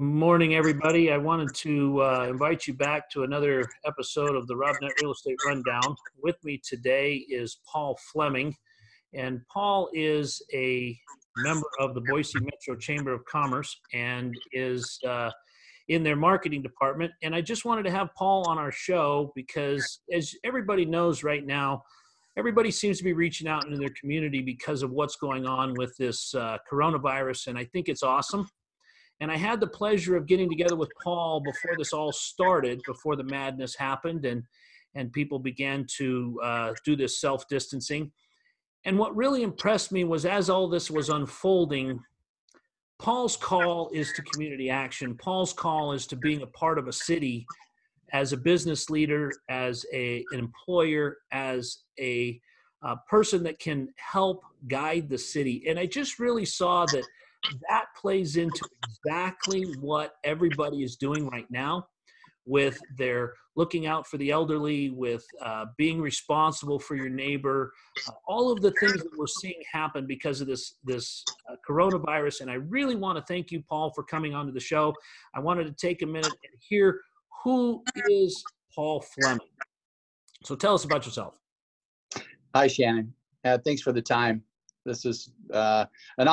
Morning, everybody. I wanted to uh, invite you back to another episode of the RobNet Real Estate Rundown. With me today is Paul Fleming, and Paul is a member of the Boise Metro Chamber of Commerce and is uh, in their marketing department. And I just wanted to have Paul on our show because, as everybody knows right now, everybody seems to be reaching out into their community because of what's going on with this uh, coronavirus, and I think it's awesome. And I had the pleasure of getting together with Paul before this all started, before the madness happened, and and people began to uh, do this self distancing. And what really impressed me was as all this was unfolding, Paul's call is to community action. Paul's call is to being a part of a city as a business leader, as a, an employer, as a, a person that can help guide the city. And I just really saw that that plays into exactly what everybody is doing right now with their looking out for the elderly, with uh, being responsible for your neighbor, uh, all of the things that we're seeing happen because of this this uh, coronavirus. And I really want to thank you, Paul, for coming onto the show. I wanted to take a minute and hear who is Paul Fleming. So tell us about yourself. Hi, Shannon. Uh, thanks for the time. This is uh, an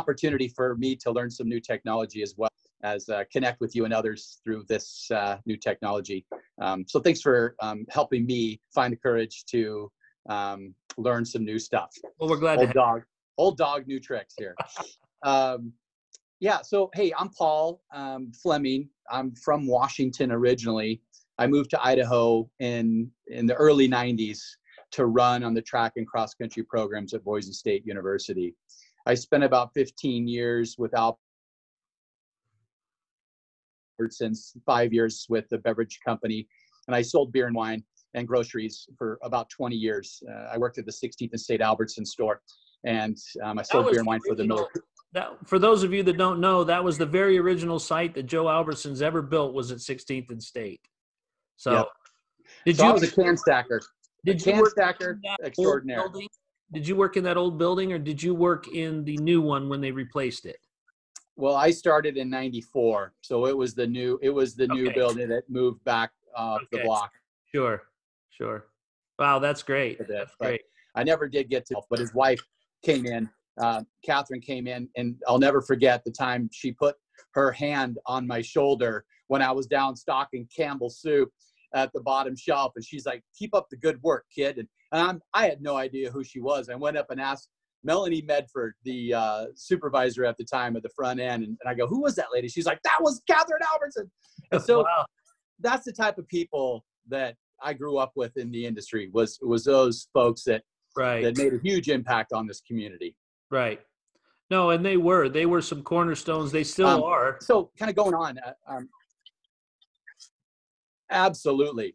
opportunity for me to learn some new technology as well as uh, connect with you and others through this uh, new technology. Um, so thanks for um, helping me find the courage to um, learn some new stuff. Well, we're glad old to dog, old dog, new tricks here. Um, yeah. So hey, I'm Paul um, Fleming. I'm from Washington originally. I moved to Idaho in in the early '90s to run on the track and cross country programs at Boise State University. I spent about 15 years with Albertsons, five years with the beverage company, and I sold beer and wine and groceries for about 20 years. Uh, I worked at the 16th and State Albertson store, and um, I sold beer and wine for the military. That, for those of you that don't know, that was the very original site that Joe Albertsons ever built was at 16th and State. So, yep. did so you? I was a can stacker. Did a you can stacker extraordinary. Building? Did you work in that old building or did you work in the new one when they replaced it? Well, I started in '94, so it was the new it was the new building that moved back off okay. the block. Sure, sure. Wow, that's great. That's great. I never did get to, but his wife came in. Uh, Kathryn came in, and I'll never forget the time she put her hand on my shoulder when I was down stocking Campbell soup at the bottom shelf, and she's like, "Keep up the good work, kid." And and I'm, I had no idea who she was. I went up and asked Melanie Medford, the uh, supervisor at the time at the front end, and, and, I go, "Who was that lady?" She's like, "That was Kathryn Albertson." And so wow. that's the type of people that I grew up with in the industry. Was was those folks that right. that made a huge impact on this community. Right. No, and they were they were some cornerstones. They still um, are. So kind of going on. Uh, um, absolutely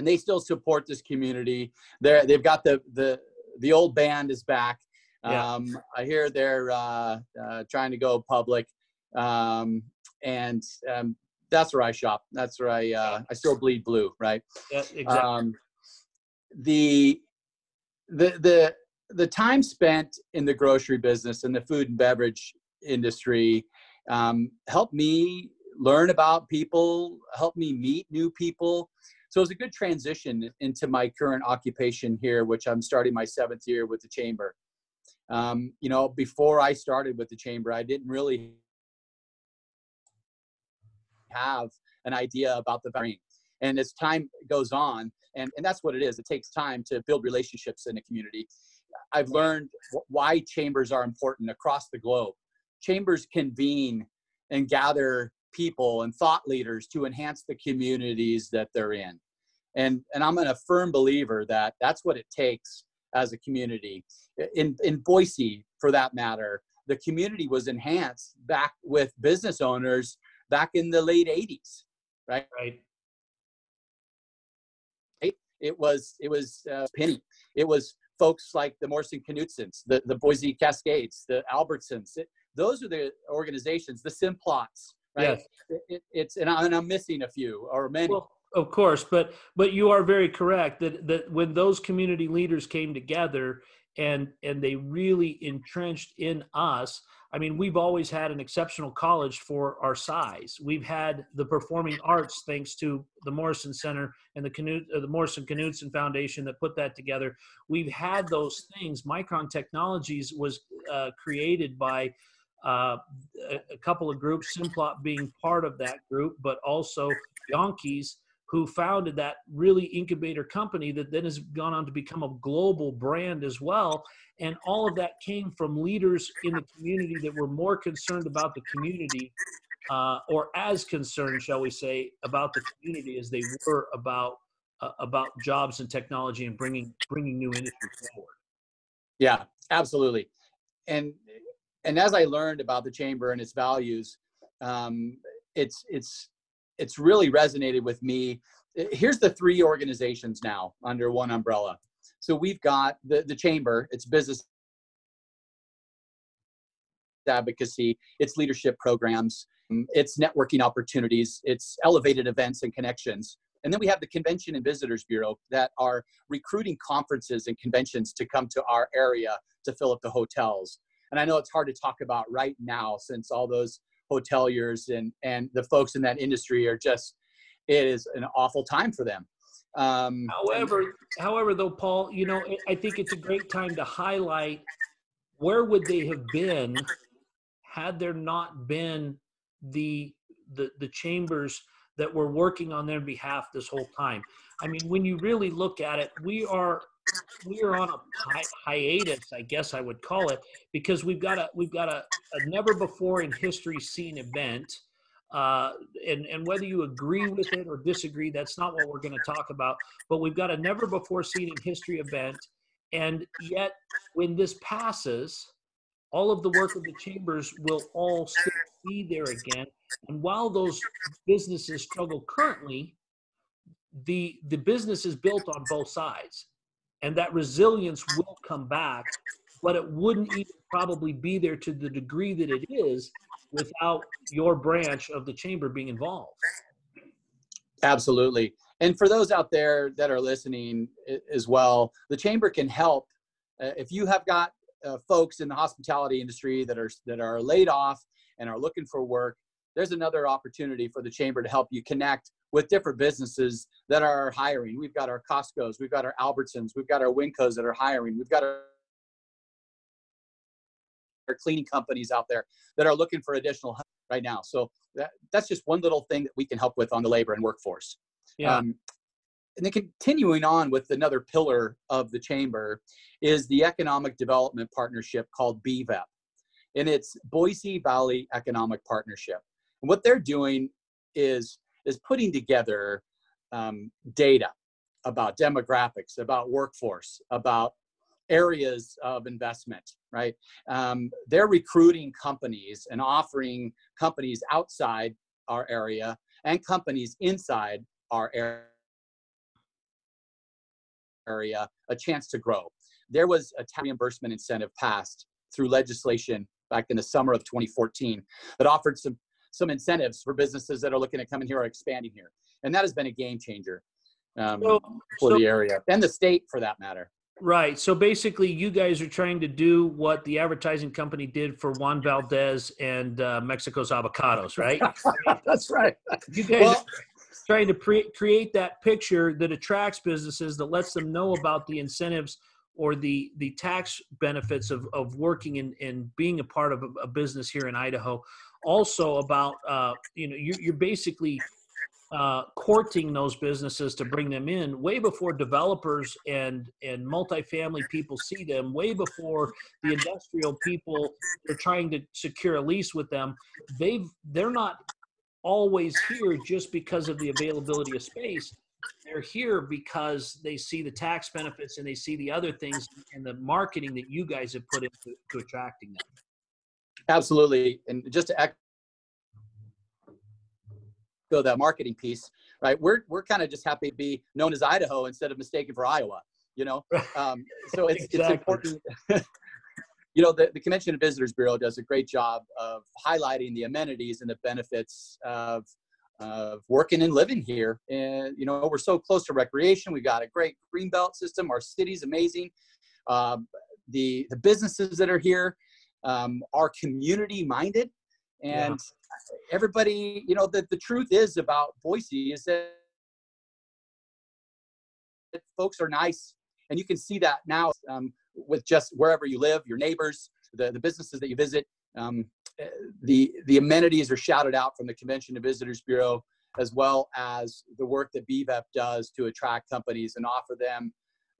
and they still support this community. They're they've got the the the old band is back. Yeah. Um, I hear they're uh, uh, trying to go public, um, and um, that's where I shop. That's where I uh, I still bleed blue, right? Yeah, exactly. Um, the the the the time spent in the grocery business and the food and beverage industry um, helped me learn about people, helped me meet new people, so it was a good transition into my current occupation here, which I'm starting my seventh year with the chamber. Um, you know, before I started with the chamber, I didn't really have an idea about the brain. And as time goes on, and, and that's what it is, it takes time to build relationships in a community. I've learned why chambers are important across the globe. Chambers convene and gather people and thought leaders to enhance the communities that they're in. And, and I'm a firm believer that that's what it takes as a community. In, in Boise, for that matter, the community was enhanced back with business owners back in the late 80s, right? Right. It was it was uh, Penny. It was folks like the Morrison Knudsens, the, the Boise Cascades, the Albertsons. It, those are the organizations, the Simplots, right? Yes. It, it, it's and, I, am missing a few or many. Well, of course, but but you are very correct that that when those community leaders came together, and and they really entrenched in us i mean we've always had an exceptional college for our size we've had the performing arts thanks to the morrison center and the Knut, uh, the morrison knudsen foundation that put that together we've had those things micron technologies was uh, created by uh, a, couple of groups simplot being part of that group but also Yankes who founded that really incubator company that then has gone on to become a global brand as well. And all of that came from leaders in the community that were more concerned about the community, uh, or as concerned, shall we say, about the community as they were about uh, about jobs and technology and bringing bringing new industry forward. Yeah, absolutely. And and as I learned about the chamber and its values, um, it's it's it's really resonated with me. Here's the three organizations now under one umbrella. So we've got the, the chamber, it's business advocacy, it's leadership programs, it's networking opportunities, it's elevated events and connections. And then we have the Convention and Visitors Bureau that are recruiting conferences and conventions to come to our area to fill up the hotels. And I know it's hard to talk about right now since all those hoteliers and and the folks in that industry are just it is an awful time for them. Um, however however though paul you know i think it's a great time to highlight where would they have been had there not been the the, the chambers that were working on their behalf this whole time. I mean when you really look at it we are we are on a hi- hiatus, I guess I would call it, because we've got a we've got a, a never before in history seen event. Uh, and and whether you agree with it or disagree, that's not what we're going to talk about. But we've got a never before seen in history event, and yet when this passes, all of the work of the chambers will all still be there again. And while those businesses struggle currently, the the business is built on both sides and that resilience will come back but it wouldn't even probably be there to the degree that it is without your branch of the chamber being involved. Absolutely. And for those out there that are listening as well the chamber can help. Uh, if you have got uh, folks in the hospitality industry that are that are laid off and are looking for work there's another opportunity for the chamber to help you connect with different businesses that are hiring. We've got our Costco's, we've got our Albertsons, we've got our Wincos that are hiring, we've got our, cleaning companies out there that are looking for additional help right now. So that, that's just one little thing that we can help with on the labor and workforce. Yeah. Um, and then continuing on with another pillar of the chamber is the economic development partnership called BVEP. And it's Boise Valley Economic Partnership. And what they're doing is is putting together um, data about demographics, about workforce, about areas of investment, right? Um, they're recruiting companies and offering companies outside our area and companies inside our area a chance to grow. There was a tax reimbursement incentive passed through legislation back in the summer of 2014 that offered some some incentives for businesses that are looking to come in here or expanding here. And that has been a game changer um, so, for so, the area and the state for that matter. Right. So basically, you guys are trying to do what the advertising company did for Juan Valdez and uh, Mexico's avocados, right? That's right. You guys well, trying to pre- create that picture that attracts businesses, that lets them know about the incentives or the the tax benefits of, of working and, and being a part of a, a business here in Idaho also about uh, you know you, you're basically uh, courting those businesses to bring them in way before developers and and multifamily people see them way before the industrial people are trying to secure a lease with them. They've they're not always here just because of the availability of space. They're here because they see the tax benefits and they see the other things and the marketing that you guys have put into to attracting them Absolutely. And just to echo that marketing piece, right? We're, we're kind of just happy to be known as Idaho instead of mistaken for Iowa, you know? Um, so it's, exactly. it's important. you know, the, the Convention and Visitors Bureau does a great job of highlighting the amenities and the benefits of, of working and living here. And, you know, we're so close to recreation. We've got a great green belt system. Our city's amazing. Um, the the businesses that are here um, are community minded, and yeah. everybody, you know, the the truth is about Boise is that folks are nice, and you can see that now um, with just wherever you live, your neighbors, the the businesses that you visit. Um, eh, the the amenities are shouted out from the Convention and Visitors Bureau as well as the work that BVEP does to attract companies and offer them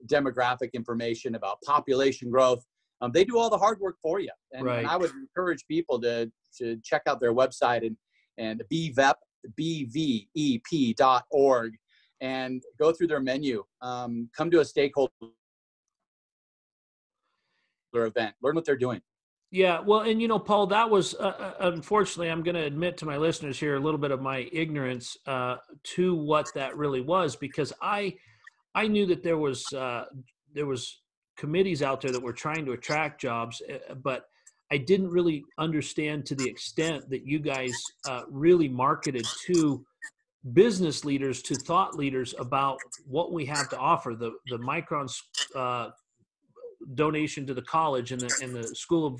demographic information about population growth. Um, they do all the hard work for you. And, right. and, I would encourage people to, to check out their website and, and BVEP, B-V-E-P.org and go through their menu. Um, come to a stakeholder event, learn what they're doing. Yeah, well, and you know, Paul, that was uh, uh unfortunately, I'm going to admit to my listeners here a little bit of my ignorance uh, to what that really was because I, I knew that there was uh, there was committees out there that were trying to attract jobs, uh, but I didn't really understand to the extent that you guys uh, really marketed to business leaders, to thought leaders about what we have to offer. The the Micron's donation to the college and the and the school of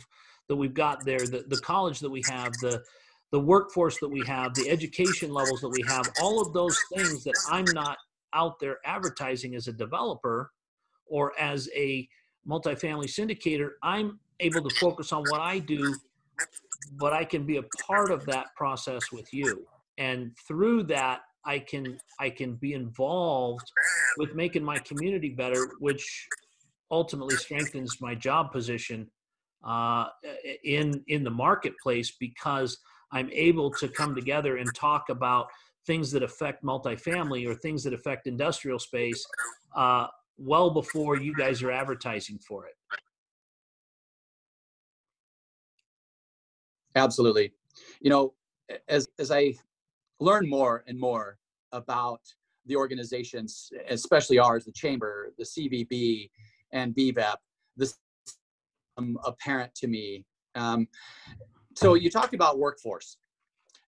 that we've got there, the, the college that we have, the the workforce that we have, the education levels that we have, all of those things that I'm not out there advertising as a developer or as a multifamily syndicator, I'm able to focus on what I do, but I can be a part of that process with you. And through that, I can I can be involved with making my community better, which ultimately strengthens my job position uh, in in the marketplace because I'm able to come together and talk about things that affect multifamily or things that affect industrial space uh, well before you guys are advertising for it. Absolutely. You know, as as I learn more and more about the organizations, especially ours, the chamber, the CVB, and BVEP, this um, apparent to me. Um, so you talked about workforce.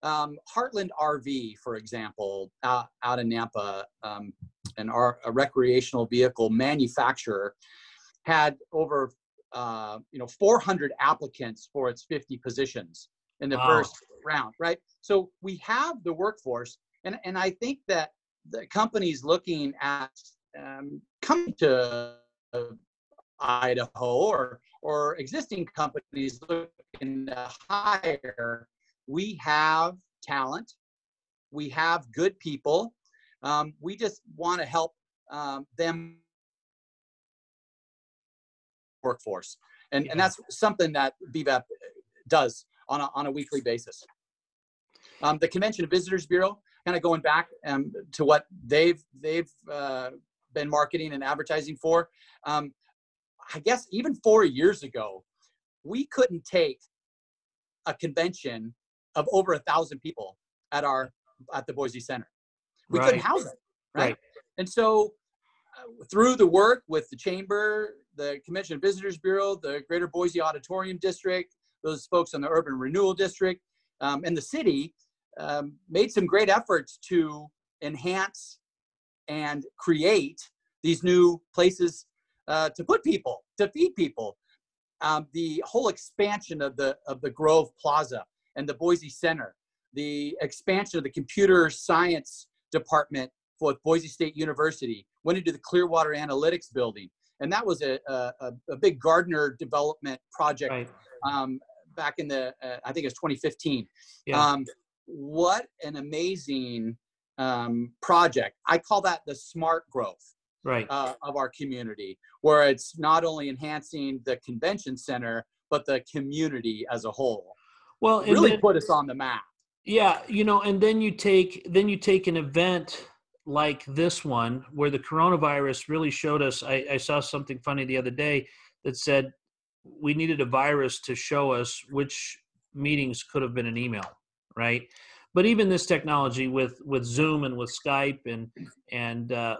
Um, Heartland RV, for example, out, out in Nampa, um, an R, a recreational vehicle manufacturer, had over uh, you know 400 applicants for its 50 positions in the wow. first round, right? So we have the workforce, and and I think that the companies looking at um, coming to Idaho or or existing companies looking to hire, we have talent, we have good people. Um, we just want to help um, them workforce, and yeah. and that's something that BVEP does on a on a weekly basis. Um, the Convention and Visitors Bureau, kind of going back um, to what they've they've uh, been marketing and advertising for. Um, I guess even four years ago, we couldn't take a convention of over a thousand people at our at the Boise Center. We right. couldn't house it, right? right. And so, uh, through the work with the chamber, the Convention and Visitors Bureau, the Greater Boise Auditorium District, those folks in the Urban Renewal District, um, and the city um, made some great efforts to enhance and create these new places uh, to put people, to feed people. Um, the whole expansion of the of the Grove Plaza and the Boise Center, the expansion of the computer science department for Boise State University, went into the Clearwater Analytics building, and that was a a, a big Gardner development project right. um, back in the uh, I think it was 2015. Yeah. Um, what an amazing um, project! I call that the smart growth right. uh, of our community, where it's not only enhancing the convention center, but the community as a whole. Well, really then, put us on the map. Yeah, you know, and then you take then you take an event like this one where the coronavirus really showed us. I, I saw something funny the other day that said we needed a virus to show us which meetings could have been an email, right? But even this technology with with Zoom and with Skype and and uh,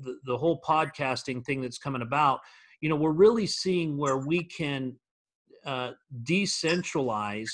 the, the whole podcasting thing that's coming about, you know, we're really seeing where we can uh, decentralize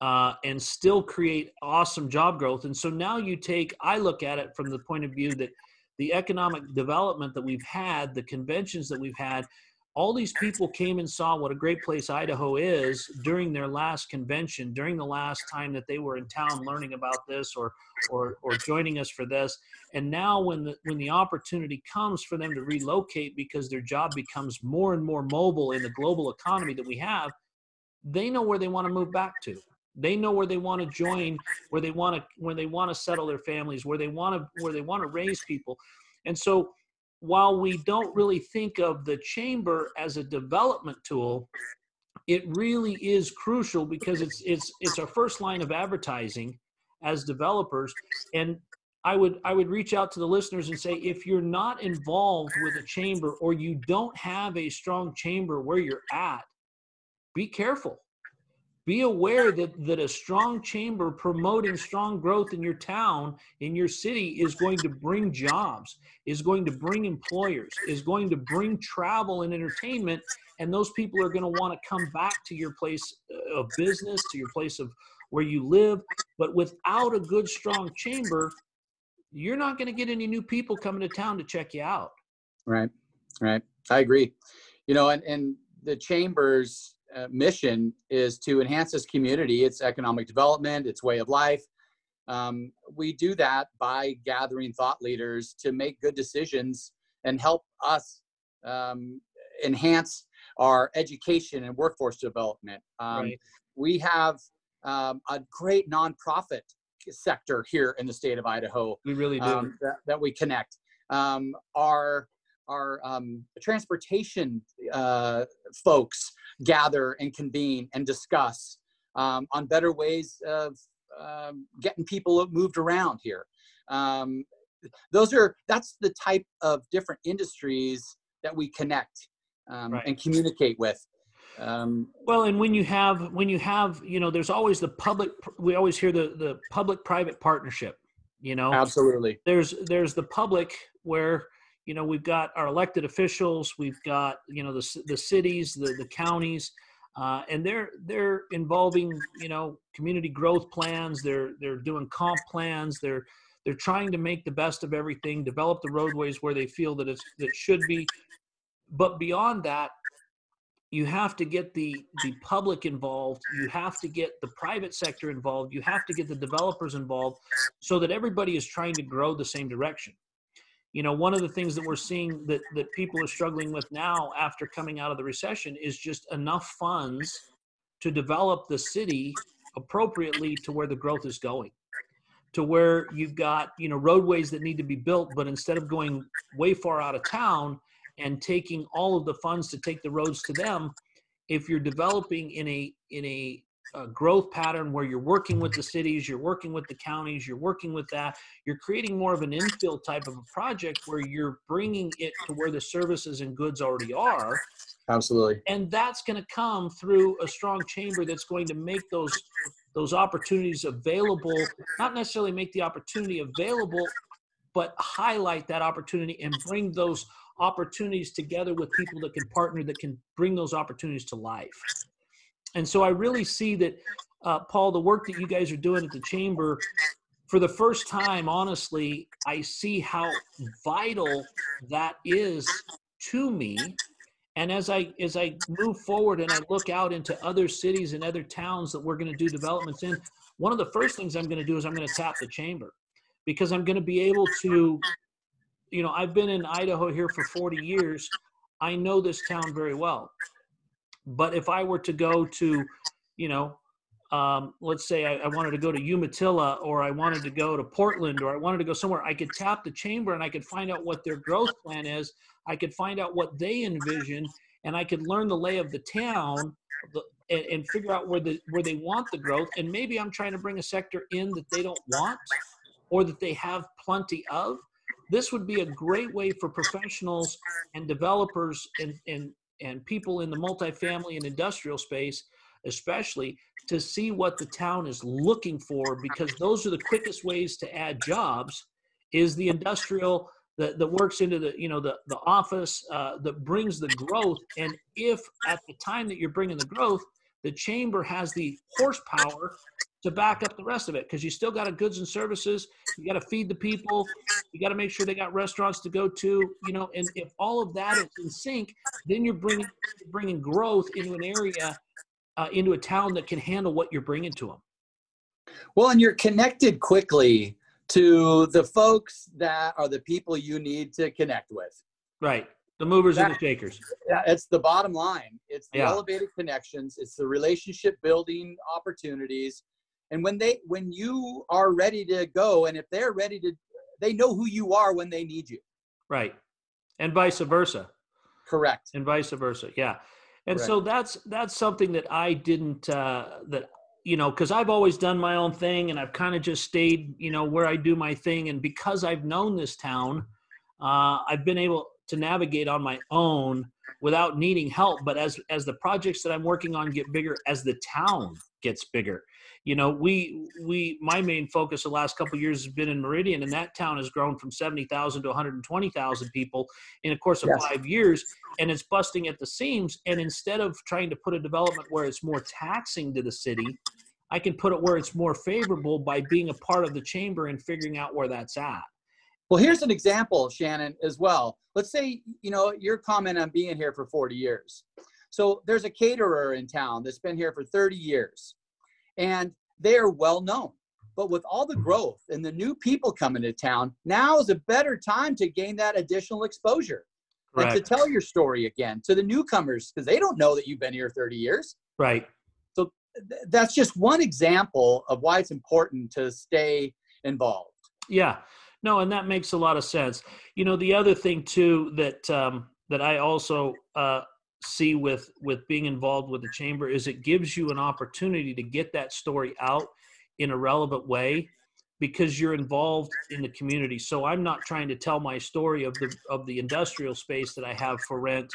uh, and still create awesome job growth. And so now you take, I look at it from the point of view that the economic development that we've had, the conventions that we've had, all these people came and saw what a great place Idaho is during their last convention, during the last time that they were in town learning about this or or or joining us for this. And now when the when the opportunity comes for them to relocate because their job becomes more and more mobile in the global economy that we have, they know where they want to move back to. They know where they want to join, where they want to where they want to settle their families, where they want to where they want to raise people. And so while we don't really think of the chamber as a development tool, it really is crucial because it's it's it's our first line of advertising as developers and I would I would reach out to the listeners and say if you're not involved with a chamber or you don't have a strong chamber where you're at be careful be aware that, that a strong chamber promoting strong growth in your town, in your city, is going to bring jobs, is going to bring employers, is going to bring travel and entertainment. And those people are going to want to come back to your place of business, to your place of where you live. But without a good, strong chamber, you're not going to get any new people coming to town to check you out. Right, right. I agree. You know, and, and the chambers uh, mission is to enhance this community, its economic development, its way of life. Um, we do that by gathering thought leaders to make good decisions and help us um, enhance our education and workforce development. Um, right. We have um, a great nonprofit sector here in the state of Idaho. We really do. Um, that, that, we connect. Um, our our um, transportation uh, folks gather and convene and discuss um, on better ways of um, getting people moved around here. Um, those are that's the type of different industries that we connect um, right. and communicate with. Um, well, and when you have when you have you know, there's always the public. We always hear the the public private partnership. You know, absolutely. There's there's the public where you know we've got our elected officials we've got you know the, the cities the, the counties uh, and they're they're involving you know community growth plans they're they're doing comp plans they're they're trying to make the best of everything develop the roadways where they feel that it's that should be. But beyond that you have to get the the public involved you have to get the private sector involved you have to get the developers involved so that everybody is trying to grow the same direction you know one of the things that we're seeing that that people are struggling with now after coming out of the recession is just enough funds to develop the city appropriately to where the growth is going to where you've got you know roadways that need to be built but instead of going way far out of town and taking all of the funds to take the roads to them if you're developing in a in a a growth pattern where you're working with the cities, you're working with the counties, you're working with that. You're creating more of an infill type of a project where you're bringing it to where the services and goods already are. Absolutely. And that's going to come through a strong chamber that's going to make those those opportunities available, not necessarily make the opportunity available, but highlight that opportunity and bring those opportunities together with people that can partner that can bring those opportunities to life. And so I really see that, uh, Paul, the work that you guys are doing at the chamber, for the first time, honestly, I see how vital that is to me. And as I as I move forward and I look out into other cities and other towns that we're going to do developments in, one of the first things I'm going to do is I'm going to tap the chamber because I'm going to be able to, you know, I've been in Idaho here for 40 years. I know this town very well. But if I were to go to, you know, um, let's say I, I, wanted to go to Umatilla or I wanted to go to Portland or I wanted to go somewhere, I could tap the chamber and I could find out what their growth plan is. I could find out what they envision and I could learn the lay of the town and, and figure out where the where they want the growth. And maybe I'm trying to bring a sector in that they don't want or that they have plenty of. This would be a great way for professionals and developers and, and and people in the multifamily and industrial space especially to see what the town is looking for because those are the quickest ways to add jobs is the industrial that, that works into the you know the, the office uh, that brings the growth. And if at the time that you're bringing the growth the chamber has the horsepower to back up the rest of it because you still got a goods and services. You got to feed the people. You got to make sure they got restaurants to go to. You know, and if all of that is in sync, then you're bringing you're bringing growth into an area, uh, into a town that can handle what you're bringing to them. Well, and you're connected quickly to the folks that are the people you need to connect with. Right. The movers that, and the shakers. Yeah, it's the bottom line. It's the yeah. elevated connections. It's the relationship building opportunities. And when they when you are ready to go, and if they're ready to, they know who you are when they need you. Right. And vice versa. Correct. And vice versa. Yeah. And Correct. so that's that's something that I didn't uh, that you know because I've always done my own thing and I've kind of just stayed you know where I do my thing and because I've known this town, uh, I've been able to navigate on my own without needing help but as as the projects that i'm working on get bigger as the town gets bigger you know we we my main focus the last couple years has been in meridian and that town has grown from 70,000 to 120,000 people in a course of yes. 5 years and it's busting at the seams and instead of trying to put a development where it's more taxing to the city I can put it where it's more favorable by being a part of the chamber and figuring out where that's at well, here's an example, Shannon, as well. Let's say, you know, your comment on being here for 40 years. So there's a caterer in town that's been here for 30 years and they are well known. But with all the growth and the new people coming to town, now is a better time to gain that additional exposure Correct. and to tell your story again to the newcomers because they don't know that you've been here 30 years. Right. So th- that's just one example of why it's important to stay involved. Yeah. No, and that makes a lot of sense. You know, the other thing too that um, that I also uh, see with with being involved with the chamber is it gives you an opportunity to get that story out in a relevant way because you're involved in the community. So I'm not trying to tell my story of the of the industrial space that I have for rent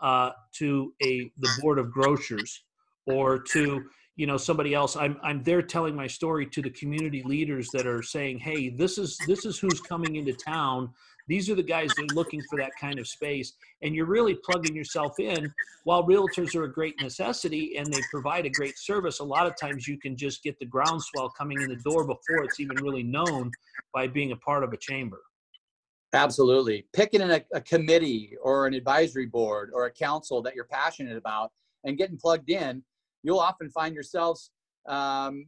uh, to a the board of grocers or to you know somebody else i'm i'm there telling my story to the community leaders that are saying hey this is this is who's coming into town these are the guys that are looking for that kind of space and you're really plugging yourself in. While realtors are a great necessity and they provide a great service a lot of times you can just get the groundswell coming in the door before it's even really known by being a part of a chamber. Absolutely. Picking a, a committee or an advisory board or a council that you're passionate about and getting plugged in you'll often find yourselves um,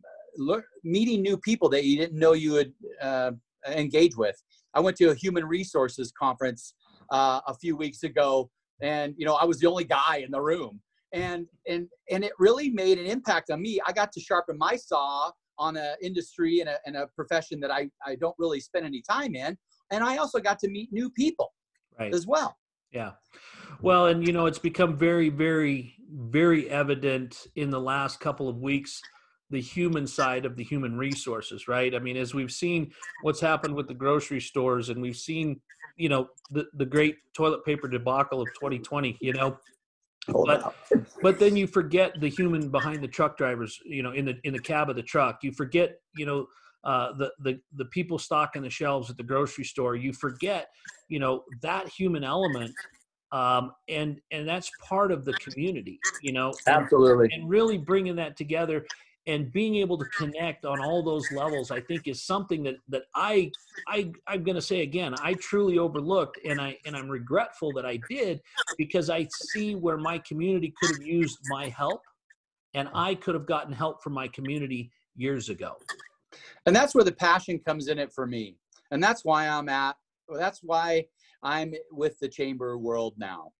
meeting new people that you didn't know you would uh, engage with. I went to a human resources conference uh, a few weeks ago, and you know I was the only guy in the room, and and and it really made an impact on me. I got to sharpen my saw on an industry and a, and a profession that I, I don't really spend any time in, and I also got to meet new people right. as well. Yeah. Well, and you know, it's become very, very, very evident in the last couple of weeks the human side of the human resources, right? I mean, as we've seen what's happened with the grocery stores and we've seen, you know, the, the great toilet paper debacle of 2020, you know, but but then you forget the human behind the truck drivers, you know, in the in the cab of the truck. You forget, you know, uh, the the the people stocking the shelves at the grocery store. You forget, you know, that human element um, and and that's part of the community you know absolutely and, and, really bringing that together and being able to connect on all those levels i think is something that that i i i'm going to say again i truly overlooked and i and i'm regretful that i did because i see where my community could have used my help and i could have gotten help from my community years ago and that's where the passion comes in it for me and that's why i'm at that's why I'm with the chamber world now.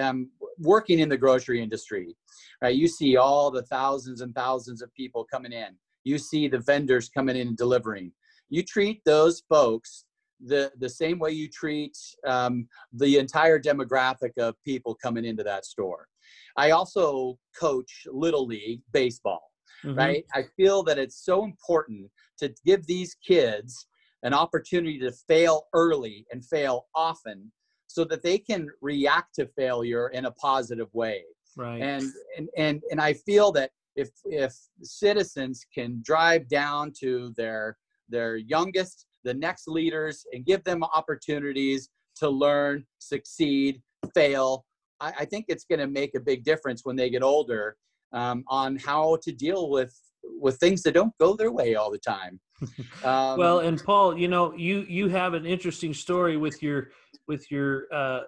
I'm working in the grocery industry, right? You see all the thousands and thousands of people coming in. You see the vendors coming in and delivering. You treat those folks the, the same way you treat um, the entire demographic of people coming into that store. I also coach Little League baseball, mm-hmm. right? I feel that it's so important to give these kids an opportunity to fail early and fail often so that they can react to failure in a positive way right and and and, and i feel that if if citizens can drive down to their their youngest the next leaders and give them opportunities to learn succeed fail i, I think it's going to make a big difference when they get older um, on how to deal with with things that don't go their way all the time. Um, well, and Paul, you know, you you have an interesting story with your with your uh,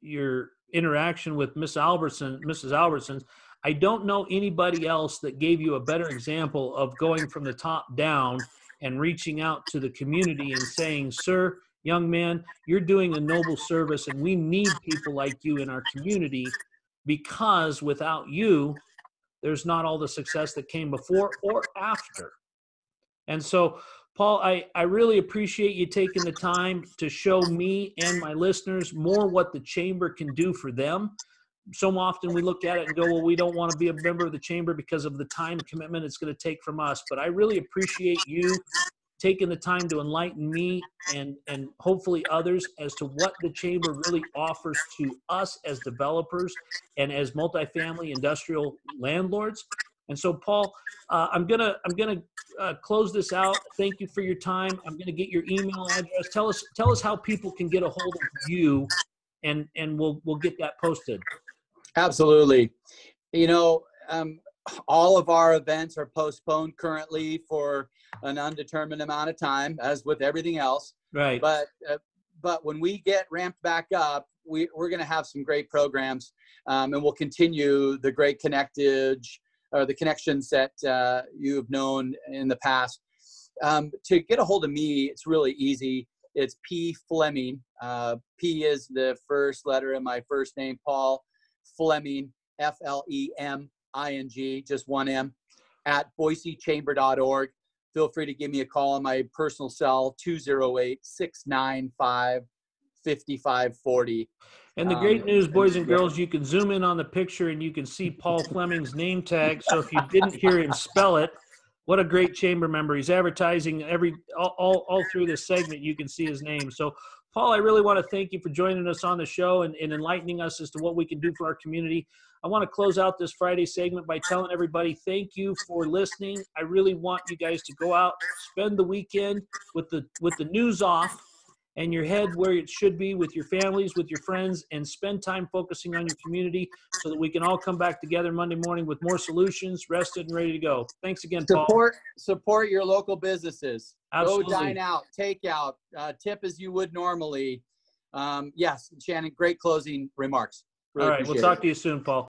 your interaction with Miss Albertson, Mrs. Albertson. I don't know anybody else that gave you a better example of going from the top down and reaching out to the community and saying, "Sir, young man, you're doing a noble service, and we need people like you in our community because without you, there's not all the success that came before or after. And so, Paul, I, I really appreciate you taking the time to show me and my listeners more what the chamber can do for them. So often we look at it and go, well, we don't want to be a member of the chamber because of the time commitment it's going to take from us. But I really appreciate you taking the time to enlighten me and and hopefully others as to what the chamber really offers to us as developers and as multifamily industrial landlords. And so, Paul, uh, I'm gonna I'm gonna uh, close this out. Thank you for your time. I'm gonna get your email address. Tell us tell us how people can get a hold of you, and and we'll we'll get that posted. Absolutely. You know, um, all of our events are postponed currently for an undetermined amount of time, as with everything else. Right. But uh, but when we get ramped back up, we we're going to have some great programs, um, and we'll continue the great connectage or the connections that uh, you have known in the past. Um, to get a hold of me, it's really easy. It's P Fleming. Uh, P is the first letter in my first name, Paul Fleming, F L E M I-N-G, just one M, at boisechamber.org. Feel free to give me a call on my personal cell, 208-695-5540. And the great um, news, boys and girls, you can zoom in on the picture and you can see Paul Fleming's name tag. So if you didn't hear him spell it, what a great chamber member. He's advertising every all, all, all through this segment. You can see his name. So Paul, I really want to thank you for joining us on the show and, and, enlightening us as to what we can do for our community. I want to close out this Friday segment by telling everybody thank you for listening. I really want you guys to go out, spend the weekend with the with the news off and your head where it should be with your families, with your friends, and spend time focusing on your community so that we can all come back together Monday morning with more solutions, rested and ready to go. Thanks again, Paul. Support, support your local businesses. Absolutely. Go dine out, take out, uh, tip as you would normally. Um, yes, Shannon, great closing remarks. Really all right, we'll talk it. to you soon, Paul.